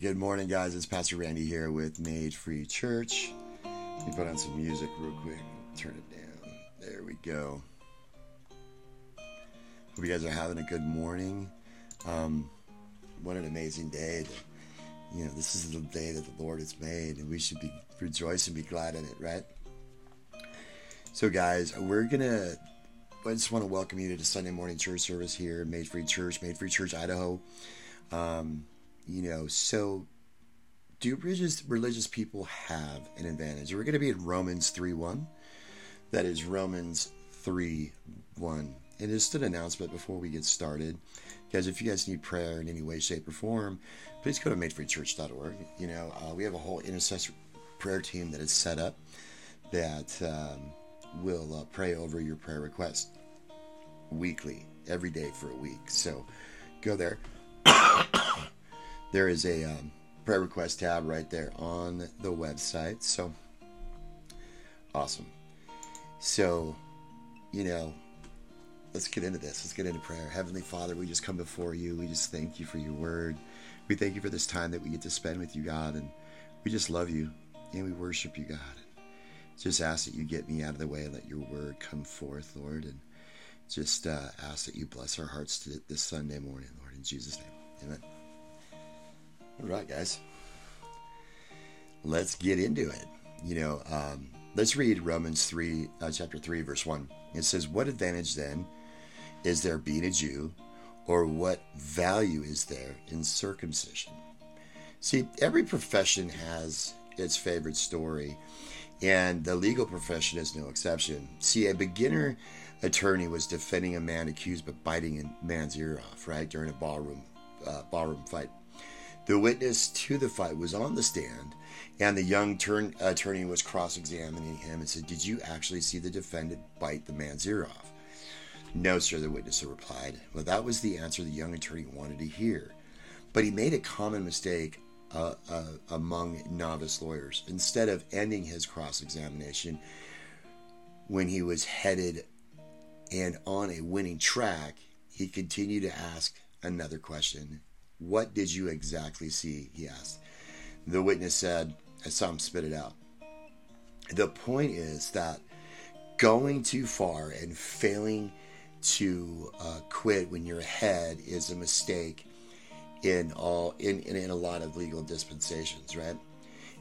Good morning, guys. It's Pastor Randy here with Made Free Church. Let me put on some music real quick. Turn it down. There we go. Hope you guys are having a good morning. Um, what an amazing day. That, you know, this is the day that the Lord has made, and we should be rejoice and be glad in it, right? So, guys, we're gonna. I just want to welcome you to the Sunday morning church service here, Made Free Church, Made Free Church, Idaho. Um, you know, so do religious religious people have an advantage? We're going to be in Romans 3 1. That is Romans 3 1. And just an announcement before we get started. Guys, if you guys need prayer in any way, shape, or form, please go to madefreechurch.org. You know, uh, we have a whole intercessor prayer team that is set up that um, will uh, pray over your prayer request weekly, every day for a week. So go there. there is a um, prayer request tab right there on the website. So awesome. So, you know, let's get into this. Let's get into prayer. Heavenly Father, we just come before you. We just thank you for your word. We thank you for this time that we get to spend with you, God. And we just love you and we worship you, God. Just ask that you get me out of the way and let your word come forth, Lord. And just uh, ask that you bless our hearts this Sunday morning, Lord. In Jesus' name. Amen. Right, guys. Let's get into it. You know, um, let's read Romans 3, uh, chapter 3, verse 1. It says, What advantage then is there being a Jew, or what value is there in circumcision? See, every profession has its favorite story, and the legal profession is no exception. See, a beginner attorney was defending a man accused of biting a man's ear off, right, during a ballroom uh, ballroom fight. The witness to the fight was on the stand, and the young turn, attorney was cross examining him and said, Did you actually see the defendant bite the man's ear off? No, sir, the witness replied. Well, that was the answer the young attorney wanted to hear. But he made a common mistake uh, uh, among novice lawyers. Instead of ending his cross examination when he was headed and on a winning track, he continued to ask another question. What did you exactly see? He asked. The witness said, I saw him spit it out. The point is that going too far and failing to uh, quit when you're ahead is a mistake in all in, in, in a lot of legal dispensations, right?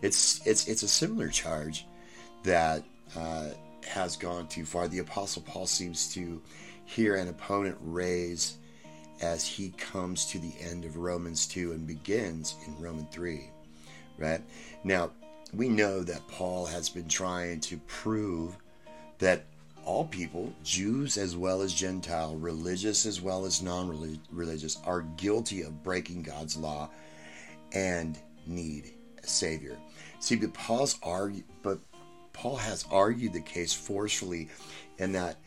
It's it's it's a similar charge that uh, has gone too far. The Apostle Paul seems to hear an opponent raise as he comes to the end of Romans 2 and begins in Romans 3, right? Now, we know that Paul has been trying to prove that all people, Jews as well as Gentile, religious as well as non religious, are guilty of breaking God's law and need a Savior. See, but Paul's argue, but Paul has argued the case forcefully in that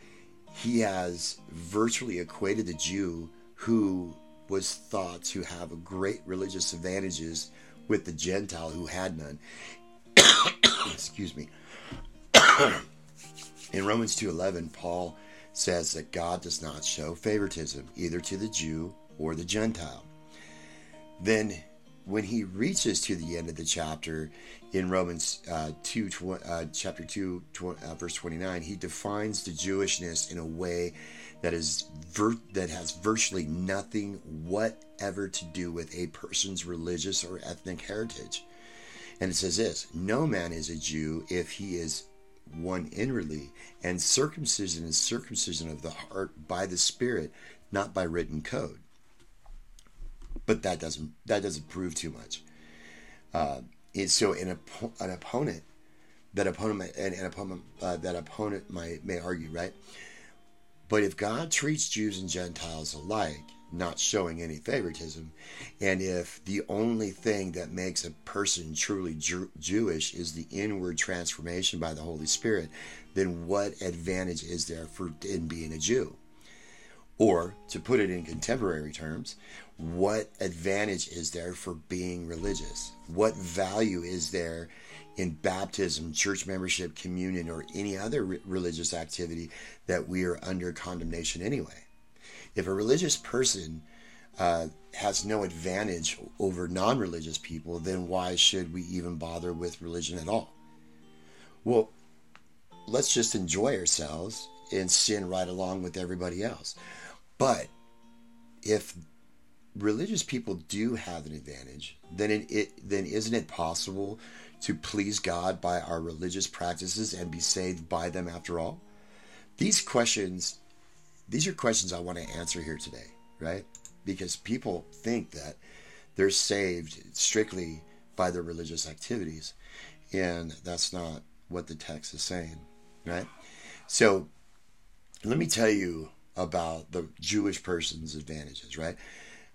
he has virtually equated the Jew who was thought to have great religious advantages with the Gentile who had none. Excuse me. In Romans 2:11, Paul says that God does not show favoritism either to the Jew or the Gentile. Then when he reaches to the end of the chapter in Romans uh, 2, tw- uh, chapter 2, tw- uh, verse 29, he defines the Jewishness in a way that is that has virtually nothing whatever to do with a person's religious or ethnic heritage. And it says this No man is a Jew if he is one inwardly, and circumcision is circumcision of the heart by the Spirit, not by written code but that doesn't that doesn't prove too much. Uh, so an, an opponent that opponent an, an opponent uh, that opponent might may argue right, but if God treats Jews and Gentiles alike, not showing any favoritism, and if the only thing that makes a person truly Jew- Jewish is the inward transformation by the Holy Spirit, then what advantage is there for in being a Jew? Or, to put it in contemporary terms, what advantage is there for being religious? What value is there in baptism, church membership, communion, or any other re- religious activity that we are under condemnation anyway? If a religious person uh, has no advantage over non religious people, then why should we even bother with religion at all? Well, let's just enjoy ourselves and sin right along with everybody else. But if religious people do have an advantage, then it, it, then isn't it possible to please God by our religious practices and be saved by them after all? These questions these are questions I want to answer here today, right? Because people think that they're saved strictly by their religious activities, and that's not what the text is saying, right? So let me tell you about the Jewish person's advantages, right?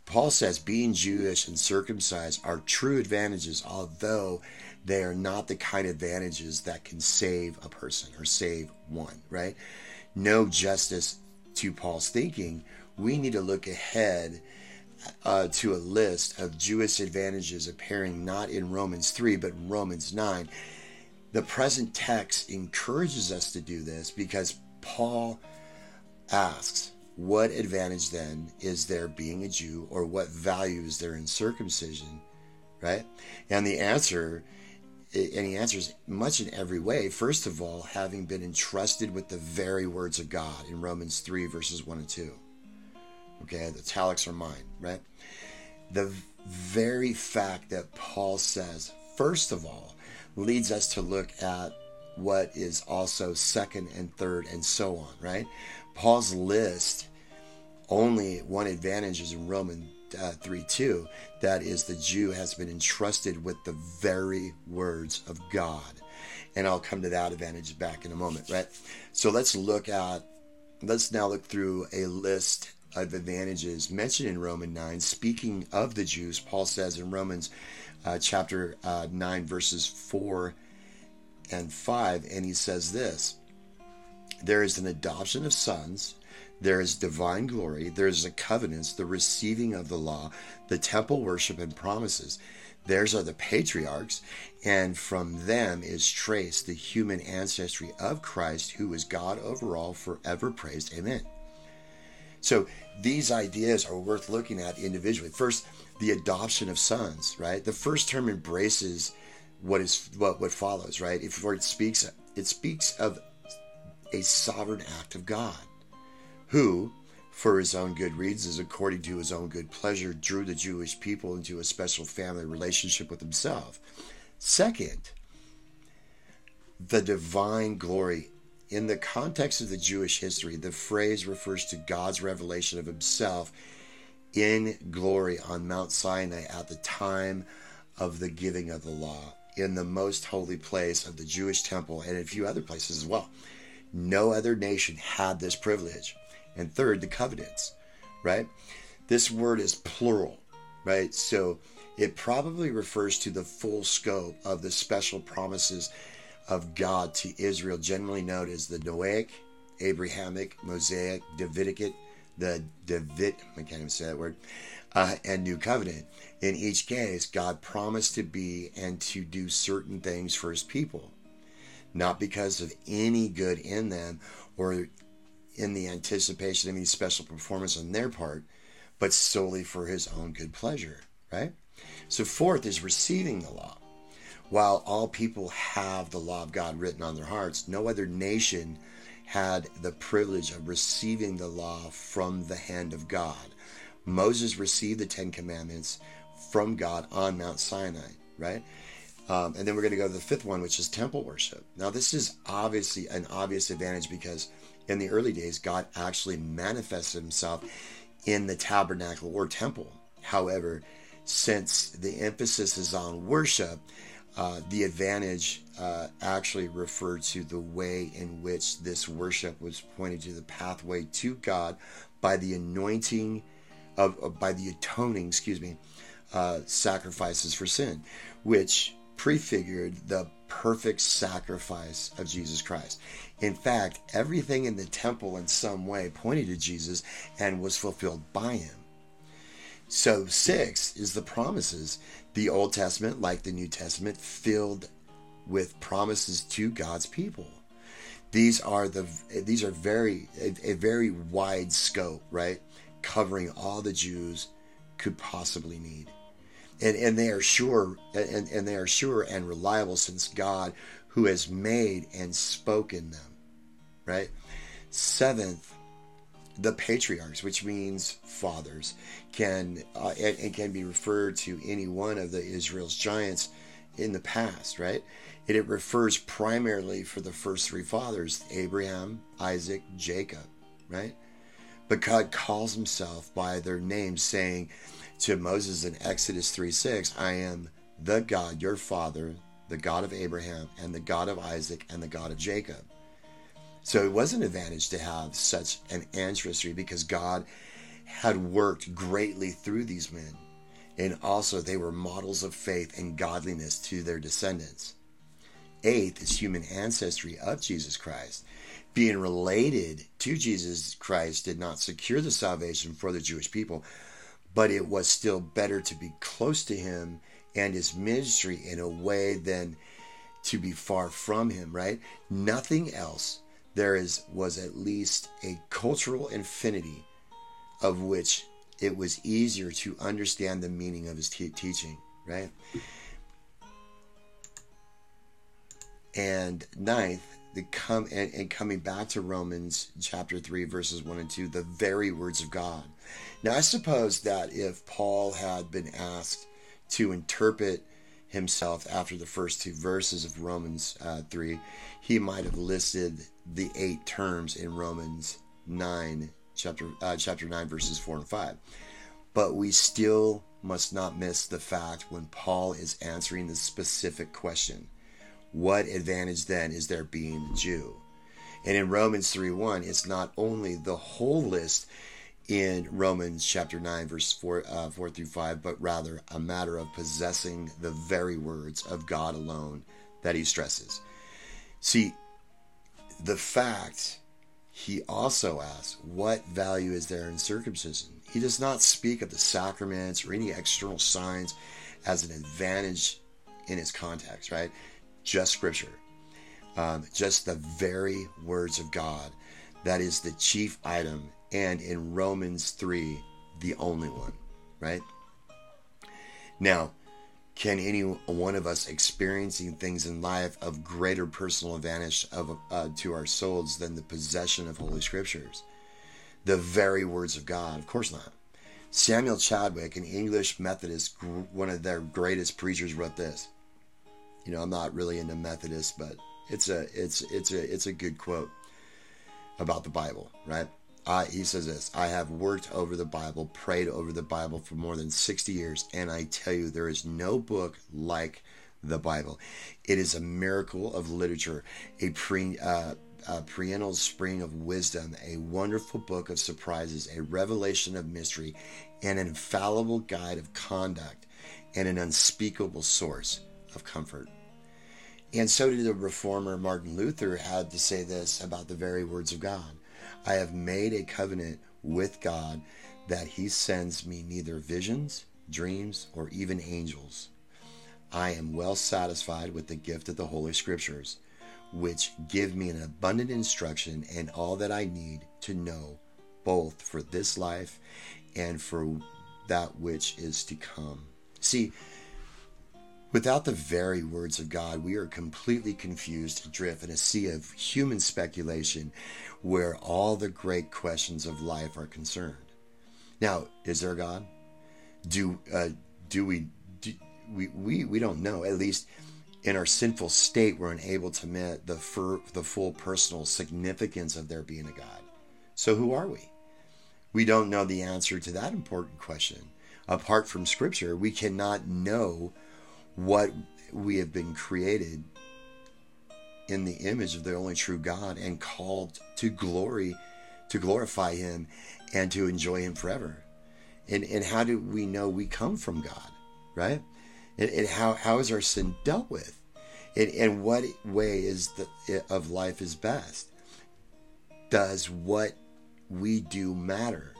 Paul says being Jewish and circumcised are true advantages, although they are not the kind of advantages that can save a person or save one, right? No justice to Paul's thinking. We need to look ahead uh, to a list of Jewish advantages appearing not in Romans 3, but in Romans 9. The present text encourages us to do this because Paul asks, What advantage then is there being a Jew, or what value is there in circumcision? Right? And the answer, and he answers much in every way. First of all, having been entrusted with the very words of God in Romans 3, verses 1 and 2. Okay, the italics are mine, right? The very fact that Paul says, first of all, leads us to look at what is also second and third and so on, right? Paul's list only one advantage is in Roman uh, 3 2. That is, the Jew has been entrusted with the very words of God. And I'll come to that advantage back in a moment, right? So let's look at, let's now look through a list of advantages mentioned in Roman 9. Speaking of the Jews, Paul says in Romans uh, chapter uh, 9, verses 4 and 5, and he says this There is an adoption of sons, there is divine glory, there is a covenants, the receiving of the law, the temple worship and promises. Theirs are the patriarchs, and from them is traced the human ancestry of Christ, who is God over all, forever praised. Amen. So these ideas are worth looking at individually. First, the adoption of sons, right? The first term embraces what is what what follows, right? If it speaks it speaks of a sovereign act of God, who, for his own good reasons, according to his own good pleasure, drew the Jewish people into a special family relationship with himself. Second, the divine glory. In the context of the Jewish history, the phrase refers to God's revelation of himself in glory on Mount Sinai at the time of the giving of the law in the most holy place of the Jewish temple and a few other places as well. No other nation had this privilege. And third, the covenants, right? This word is plural, right? So it probably refers to the full scope of the special promises of God to Israel, generally known as the Noahic, Abrahamic, Mosaic, Davidic, the David, I can't even say that word, uh, and New Covenant. In each case, God promised to be and to do certain things for his people, not because of any good in them or in the anticipation of any special performance on their part, but solely for his own good pleasure, right? So, fourth is receiving the law. While all people have the law of God written on their hearts, no other nation had the privilege of receiving the law from the hand of God. Moses received the Ten Commandments from God on Mount Sinai, right? Um, and then we're going to go to the fifth one, which is temple worship. Now, this is obviously an obvious advantage because in the early days, God actually manifested himself in the tabernacle or temple. However, since the emphasis is on worship, uh, the advantage uh, actually referred to the way in which this worship was pointed to the pathway to God by the anointing of, of by the atoning, excuse me, uh, sacrifices for sin, which prefigured the perfect sacrifice of Jesus Christ. In fact, everything in the temple in some way pointed to Jesus and was fulfilled by him. So, six is the promises. The Old Testament, like the New Testament, filled with promises to God's people. These are the these are very a, a very wide scope, right? Covering all the Jews could possibly need. And, and they are sure and, and they are sure and reliable since God who has made and spoken them. Right? Seventh, the patriarchs, which means fathers, can uh, and, and, can be referred to any one of the Israel's giants in the past, right? And it refers primarily for the first three fathers, Abraham, Isaac, Jacob, right? But God calls himself by their names, saying to Moses in Exodus 3 6, I am the God, your father, the God of Abraham, and the God of Isaac, and the God of Jacob. So it was an advantage to have such an ancestry because God had worked greatly through these men. And also, they were models of faith and godliness to their descendants. Eighth is human ancestry of Jesus Christ. Being related to Jesus Christ did not secure the salvation for the Jewish people, but it was still better to be close to him and his ministry in a way than to be far from him, right? Nothing else there is was at least a cultural infinity of which it was easier to understand the meaning of his teaching, right? And ninth, the come and, and coming back to Romans chapter three, verses one and two, the very words of God. Now, I suppose that if Paul had been asked to interpret himself after the first two verses of Romans uh, 3, he might have listed the eight terms in Romans 9, chapter, uh, chapter 9, verses 4 and 5. But we still must not miss the fact when Paul is answering the specific question what advantage then is there being a Jew? And in Romans 3 1, it's not only the whole list in Romans chapter 9, verse 4, uh, 4 through 5, but rather a matter of possessing the very words of God alone that he stresses. See, the fact he also asks, What value is there in circumcision? He does not speak of the sacraments or any external signs as an advantage in his context, right? Just scripture. Um, just the very words of God. That is the chief item and in Romans 3, the only one, right? Now, can any one of us experiencing things in life of greater personal advantage of, uh, to our souls than the possession of Holy Scriptures? The very words of God? Of course not. Samuel Chadwick, an English Methodist, one of their greatest preachers, wrote this. You know, I'm not really into Methodists, but it's a it's it's a it's a good quote about the Bible, right? I, he says this I have worked over the Bible, prayed over the Bible for more than 60 years, and I tell you, there is no book like the Bible. It is a miracle of literature, a, pre, uh, a perennial spring of wisdom, a wonderful book of surprises, a revelation of mystery, an infallible guide of conduct, and an unspeakable source of comfort. And so did the reformer Martin Luther had to say this about the very words of God. I have made a covenant with God that He sends me neither visions, dreams, or even angels. I am well satisfied with the gift of the Holy Scriptures, which give me an abundant instruction and all that I need to know, both for this life and for that which is to come. See, Without the very words of God, we are completely confused adrift in a sea of human speculation where all the great questions of life are concerned. Now, is there a God? Do uh, do we do, we, we we don't know. At least in our sinful state, we're unable to admit the fur, the full personal significance of there being a God. So who are we? We don't know the answer to that important question. Apart from Scripture, we cannot know what we have been created in the image of the only true God and called to glory, to glorify Him and to enjoy Him forever. And, and how do we know we come from God, right? And, and how, how is our sin dealt with? And, and what way is the of life is best? Does what we do matter,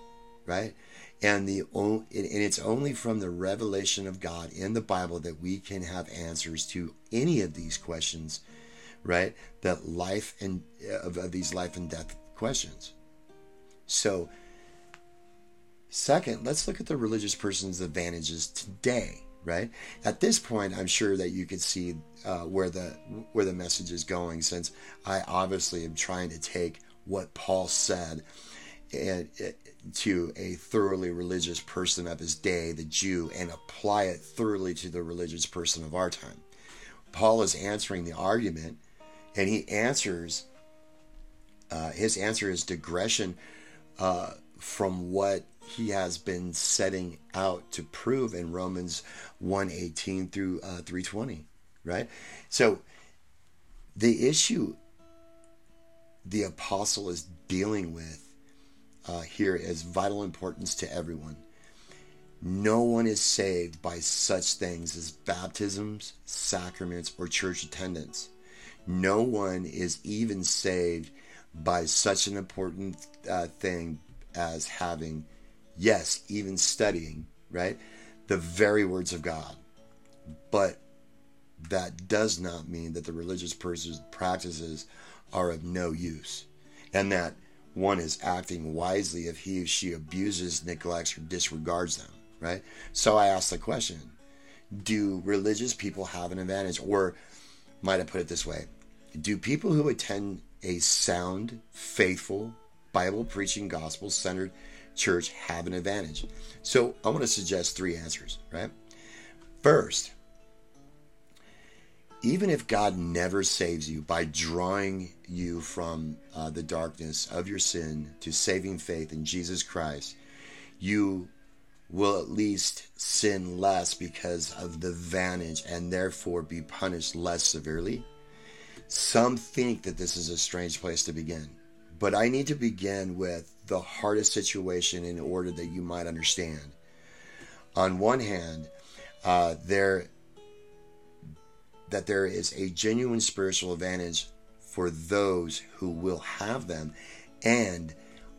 right? And the and it's only from the revelation of God in the Bible that we can have answers to any of these questions, right? That life and of, of these life and death questions. So Second, let's look at the religious person's advantages today, right? At this point, I'm sure that you could see uh, where the where the message is going, since I obviously am trying to take what Paul said and to a thoroughly religious person of his day, the Jew, and apply it thoroughly to the religious person of our time. Paul is answering the argument, and he answers. Uh, his answer is digression uh, from what he has been setting out to prove in Romans 118 through uh, 320, right? So the issue the apostle is dealing with uh, here is vital importance to everyone. No one is saved by such things as baptisms, sacraments, or church attendance. No one is even saved by such an important uh, thing as having, yes, even studying, right? The very words of God. But that does not mean that the religious person's practices are of no use and that one is acting wisely if he or she abuses, neglects, or disregards them, right? So I ask the question Do religious people have an advantage? Or might I put it this way Do people who attend a sound, faithful, Bible preaching, gospel centered church have an advantage? So I want to suggest three answers, right? First, even if God never saves you by drawing you from uh, the darkness of your sin to saving faith in Jesus Christ, you will at least sin less because of the vantage and therefore be punished less severely. Some think that this is a strange place to begin, but I need to begin with the hardest situation in order that you might understand. On one hand, uh, there that there is a genuine spiritual advantage for those who will have them. And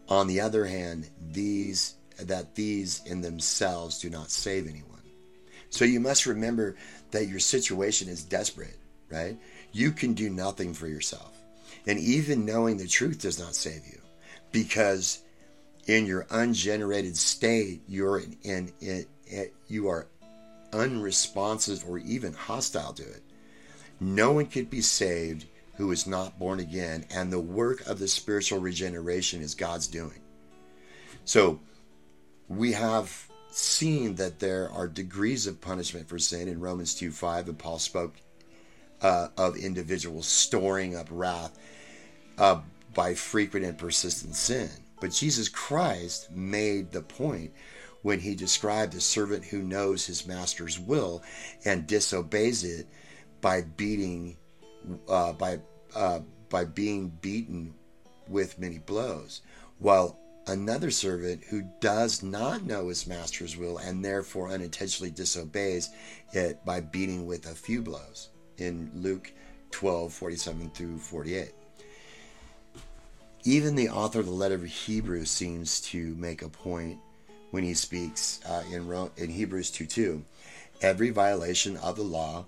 on the other hand these that these in themselves do not save anyone. So you must remember that your situation is desperate right? You can do nothing for yourself. And even knowing the truth does not save you because in your ungenerated state you're in, in, in, you are unresponsive or even hostile to it no one could be saved who is not born again, and the work of the spiritual regeneration is God's doing. So we have seen that there are degrees of punishment for sin in Romans 2 5, and Paul spoke uh, of individuals storing up wrath uh, by frequent and persistent sin. But Jesus Christ made the point when he described the servant who knows his master's will and disobeys it by beating, uh, by uh, by being beaten with many blows, while another servant who does not know his master's will and therefore unintentionally disobeys it by beating with a few blows in Luke 12 47 through 48. Even the author of the letter of Hebrews seems to make a point when he speaks uh, in, in Hebrews 2 2. Every violation of the law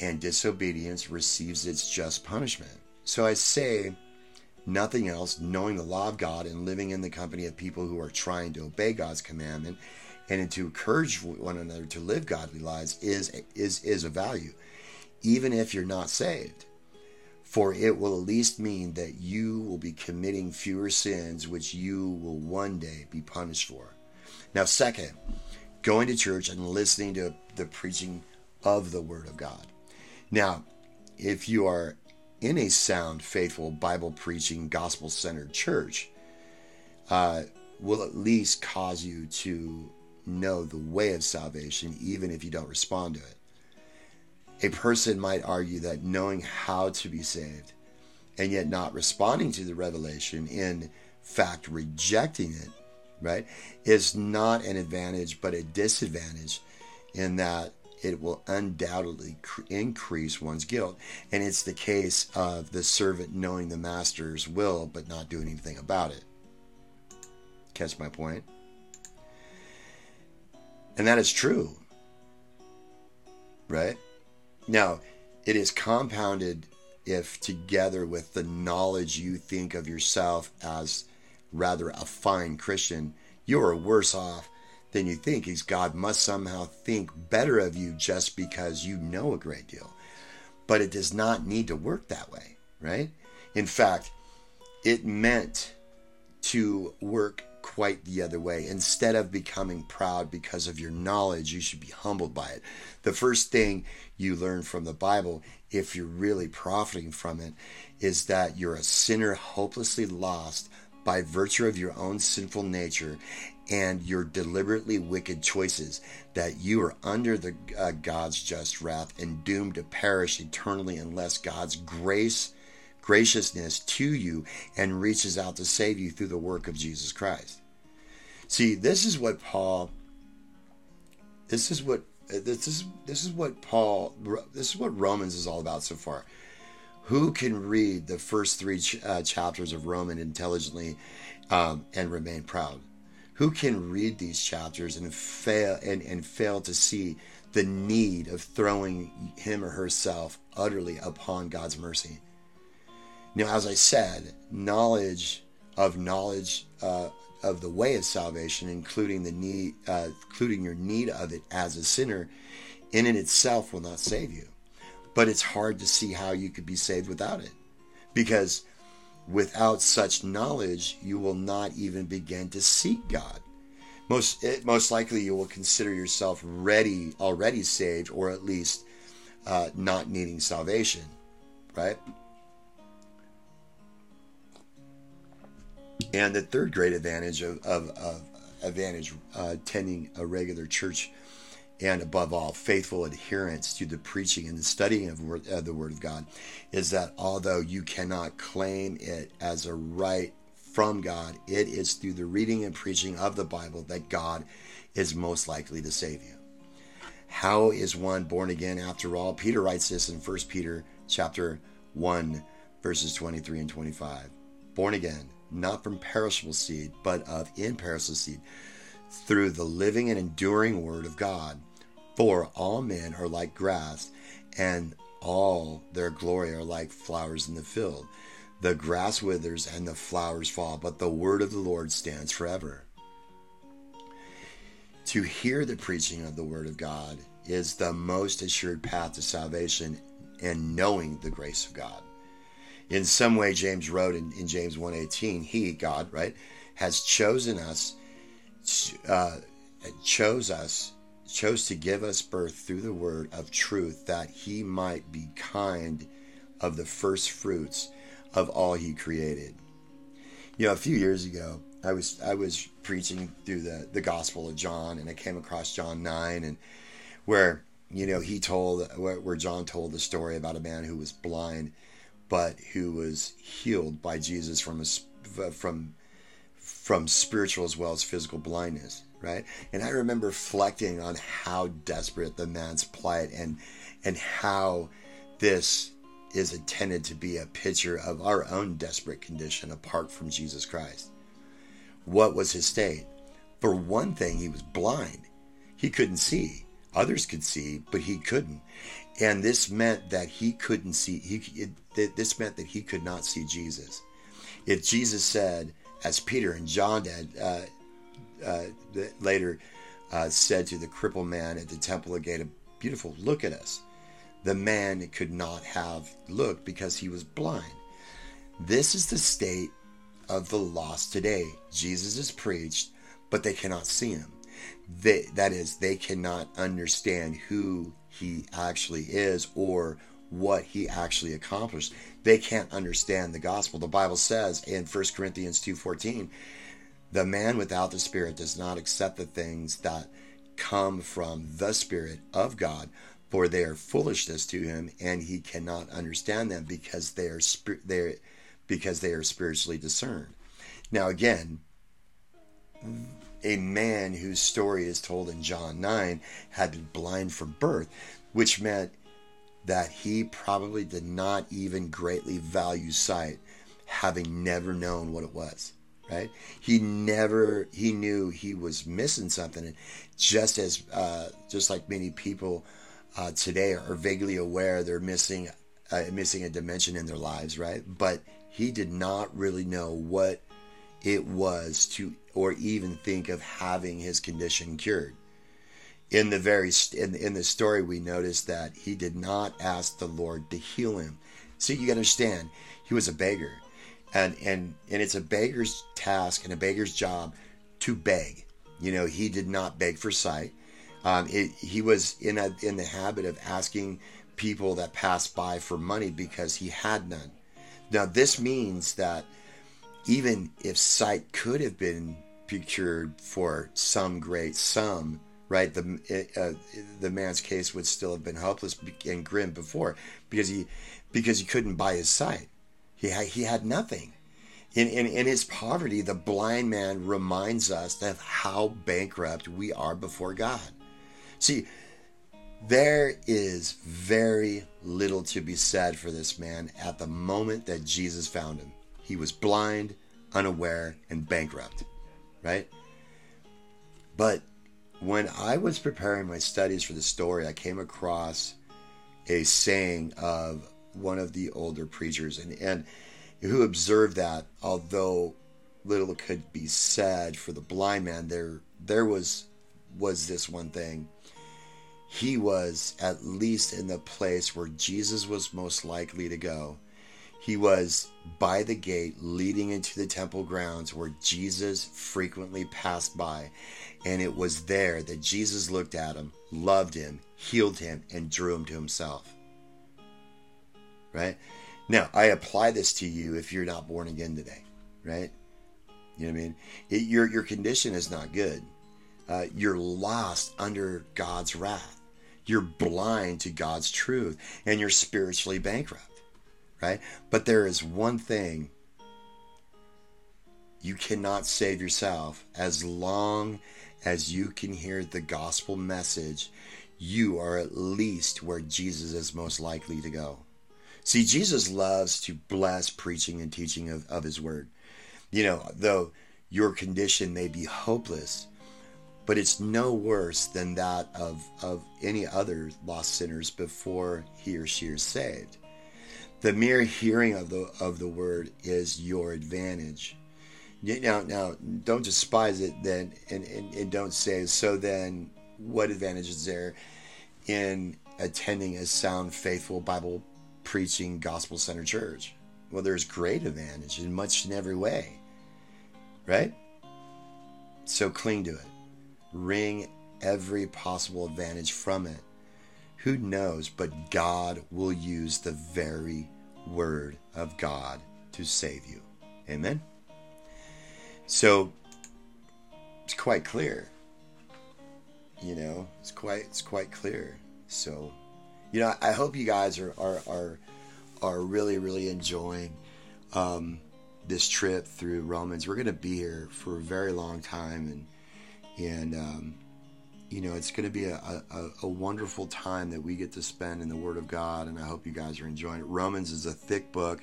and disobedience receives its just punishment. So I say nothing else, knowing the law of God and living in the company of people who are trying to obey God's commandment and to encourage one another to live godly lives is is is a value, even if you're not saved. For it will at least mean that you will be committing fewer sins which you will one day be punished for. Now, second, going to church and listening to the preaching of the Word of God. Now, if you are in a sound, faithful, Bible preaching, gospel centered church, uh, will at least cause you to know the way of salvation, even if you don't respond to it. A person might argue that knowing how to be saved and yet not responding to the revelation, in fact, rejecting it, right, is not an advantage but a disadvantage in that it will undoubtedly increase one's guilt. And it's the case of the servant knowing the master's will but not doing anything about it. Catch my point? And that is true. Right? Now, it is compounded if together with the knowledge you think of yourself as rather a fine Christian, you are worse off than you think. Is God must somehow think better of you just because you know a great deal. But it does not need to work that way, right? In fact, it meant to work quite the other way. Instead of becoming proud because of your knowledge, you should be humbled by it. The first thing you learn from the Bible, if you're really profiting from it, is that you're a sinner hopelessly lost by virtue of your own sinful nature and your deliberately wicked choices that you are under the uh, God's just wrath and doomed to perish eternally unless God's grace graciousness to you and reaches out to save you through the work of Jesus Christ. See, this is what Paul this is what this is this is what Paul this is what Romans is all about so far. Who can read the first three ch- uh, chapters of Roman intelligently um, and remain proud? Who can read these chapters and fail and, and fail to see the need of throwing him or herself utterly upon God's mercy? Now, as I said, knowledge of knowledge uh, of the way of salvation, including the need, uh, including your need of it as a sinner, in and itself will not save you. But it's hard to see how you could be saved without it, because without such knowledge, you will not even begin to seek God. Most it, most likely, you will consider yourself ready, already saved, or at least uh, not needing salvation, right? And the third great advantage of, of, of advantage uh, attending a regular church and above all faithful adherence to the preaching and the studying of the word of god is that although you cannot claim it as a right from god it is through the reading and preaching of the bible that god is most likely to save you. How is one born again? After all peter writes this in 1 peter chapter 1 verses 23 and 25 born again not from perishable seed, but of imperishable seed, through the living and enduring word of God. For all men are like grass, and all their glory are like flowers in the field. The grass withers and the flowers fall, but the word of the Lord stands forever. To hear the preaching of the word of God is the most assured path to salvation and knowing the grace of God in some way james wrote in, in james 1.18 he god right has chosen us uh, chose us chose to give us birth through the word of truth that he might be kind of the first fruits of all he created. You know a few years ago i was i was preaching through the the gospel of john and i came across john 9 and where you know he told where, where john told the story about a man who was blind but who was healed by Jesus from a, from from spiritual as well as physical blindness, right? And I remember reflecting on how desperate the man's plight and and how this is intended to be a picture of our own desperate condition apart from Jesus Christ. What was his state? For one thing, he was blind. He couldn't see. Others could see, but he couldn't. And this meant that he couldn't see. He, it, this meant that he could not see Jesus. If Jesus said, as Peter and John did uh, uh, later uh, said to the crippled man at the temple gate, "Beautiful, look at us." The man could not have looked because he was blind. This is the state of the lost today. Jesus is preached, but they cannot see him. They, that is, they cannot understand who he actually is or what he actually accomplished. They can't understand the gospel. The Bible says in 1 Corinthians 2:14, the man without the spirit does not accept the things that come from the spirit of God, for they are foolishness to him and he cannot understand them because they are they because they are spiritually discerned. Now again, a man whose story is told in John 9 had been blind from birth, which meant that he probably did not even greatly value sight, having never known what it was. Right? He never he knew he was missing something, and just as uh, just like many people uh, today are vaguely aware they're missing uh, missing a dimension in their lives, right? But he did not really know what it was to, or even think of having his condition cured. In the very in, in the story, we notice that he did not ask the Lord to heal him. So you understand, he was a beggar, and and and it's a beggar's task and a beggar's job to beg. You know, he did not beg for sight. Um, it, he was in a, in the habit of asking people that passed by for money because he had none. Now, this means that even if sight could have been procured for some great sum, right? The uh, the man's case would still have been helpless and grim before because he because he couldn't buy his sight. He had, he had nothing. In, in, in his poverty, the blind man reminds us of how bankrupt we are before God. See, there is very little to be said for this man at the moment that Jesus found him. He was blind, unaware, and bankrupt, right? But when I was preparing my studies for the story, I came across a saying of one of the older preachers and, and who observed that although little could be said for the blind man, there there was was this one thing he was at least in the place where Jesus was most likely to go. He was by the gate leading into the temple grounds where Jesus frequently passed by. And it was there that Jesus looked at him, loved him, healed him, and drew him to himself. Right? Now, I apply this to you if you're not born again today. Right? You know what I mean? It, your, your condition is not good. Uh, you're lost under God's wrath you're blind to God's truth and you're spiritually bankrupt, right? But there is one thing you cannot save yourself as long as you can hear the gospel message. You are at least where Jesus is most likely to go. See, Jesus loves to bless preaching and teaching of, of his word. You know, though your condition may be hopeless, but it's no worse than that of, of any other lost sinners before he or she is saved. The mere hearing of the of the word is your advantage. Now, now, don't despise it then, and, and, and don't say so. Then, what advantage is there in attending a sound, faithful, Bible preaching, gospel centered church? Well, there's great advantage in much in every way, right? So cling to it wring every possible advantage from it. Who knows, but God will use the very word of God to save you. Amen. So it's quite clear. You know, it's quite it's quite clear. So, you know, I hope you guys are are are, are really really enjoying um, this trip through Romans. We're going to be here for a very long time, and and um, you know it's going to be a, a, a, wonderful time that we get to spend in the Word of God, and I hope you guys are enjoying it. Romans is a thick book,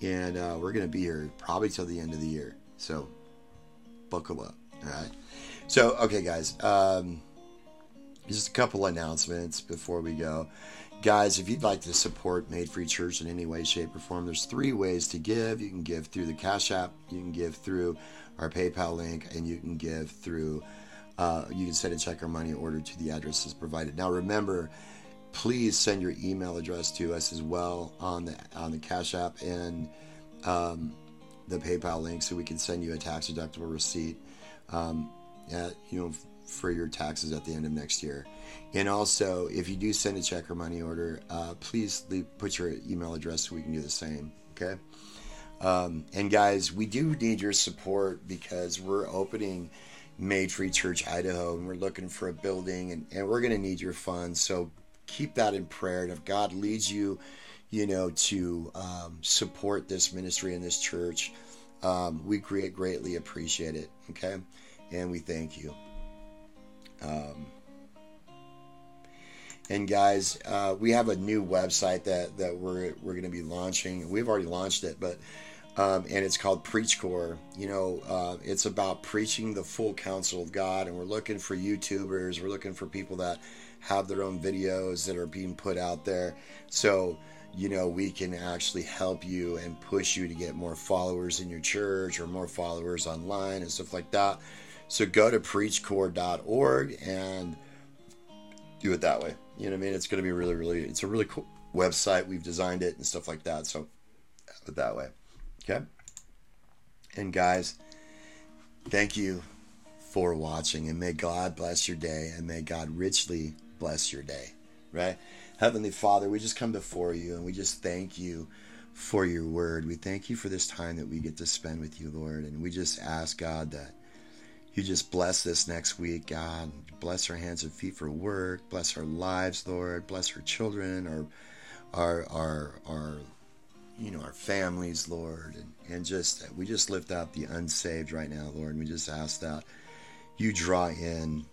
and uh, we're going to be here probably till the end of the year. So buckle up. All right. So okay, guys. Um, just a couple announcements before we go. Guys, if you'd like to support Made Free Church in any way, shape, or form, there's three ways to give. You can give through the Cash App, you can give through our PayPal link, and you can give through, uh, you can send a check or money order to the addresses provided. Now, remember, please send your email address to us as well on the on the Cash App and um, the PayPal link, so we can send you a tax deductible receipt. Um, at, you know, for your taxes at the end of next year. And also, if you do send a check or money order, uh, please leave, put your email address so we can do the same. Okay. Um, and guys, we do need your support because we're opening Made Free Church Idaho and we're looking for a building and, and we're going to need your funds. So keep that in prayer. And if God leads you, you know, to um, support this ministry and this church, um, we great, greatly appreciate it. Okay. And we thank you. Um, and guys, uh, we have a new website that, that we're, we're going to be launching. We've already launched it, but um, and it's called PreachCore. You know, uh, it's about preaching the full counsel of God, and we're looking for YouTubers. We're looking for people that have their own videos that are being put out there. So, you know, we can actually help you and push you to get more followers in your church or more followers online and stuff like that. So go to preachcore.org and do it that way. You know what I mean? It's going to be really, really, it's a really cool website. We've designed it and stuff like that. So that way. Okay. And guys, thank you for watching and may God bless your day and may God richly bless your day. Right? Heavenly Father, we just come before you and we just thank you for your word. We thank you for this time that we get to spend with you, Lord. And we just ask, God, that you just bless this next week, God. Bless our hands and feet for work. Bless our lives, Lord. Bless our children, our our our our you know our families, Lord, and, and just we just lift up the unsaved right now, Lord. And we just ask that you draw in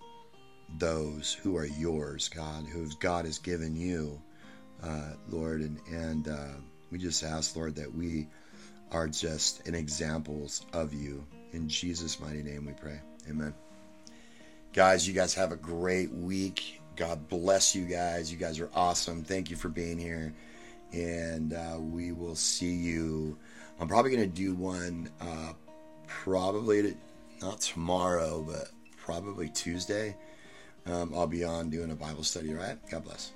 those who are yours, God, who God has given you, uh, Lord, and and uh, we just ask, Lord, that we are just an examples of you. In Jesus' mighty name, we pray. Amen. Guys, you guys have a great week. God bless you guys. You guys are awesome. Thank you for being here. And uh, we will see you. I'm probably going to do one uh, probably not tomorrow, but probably Tuesday. Um, I'll be on doing a Bible study, right? God bless.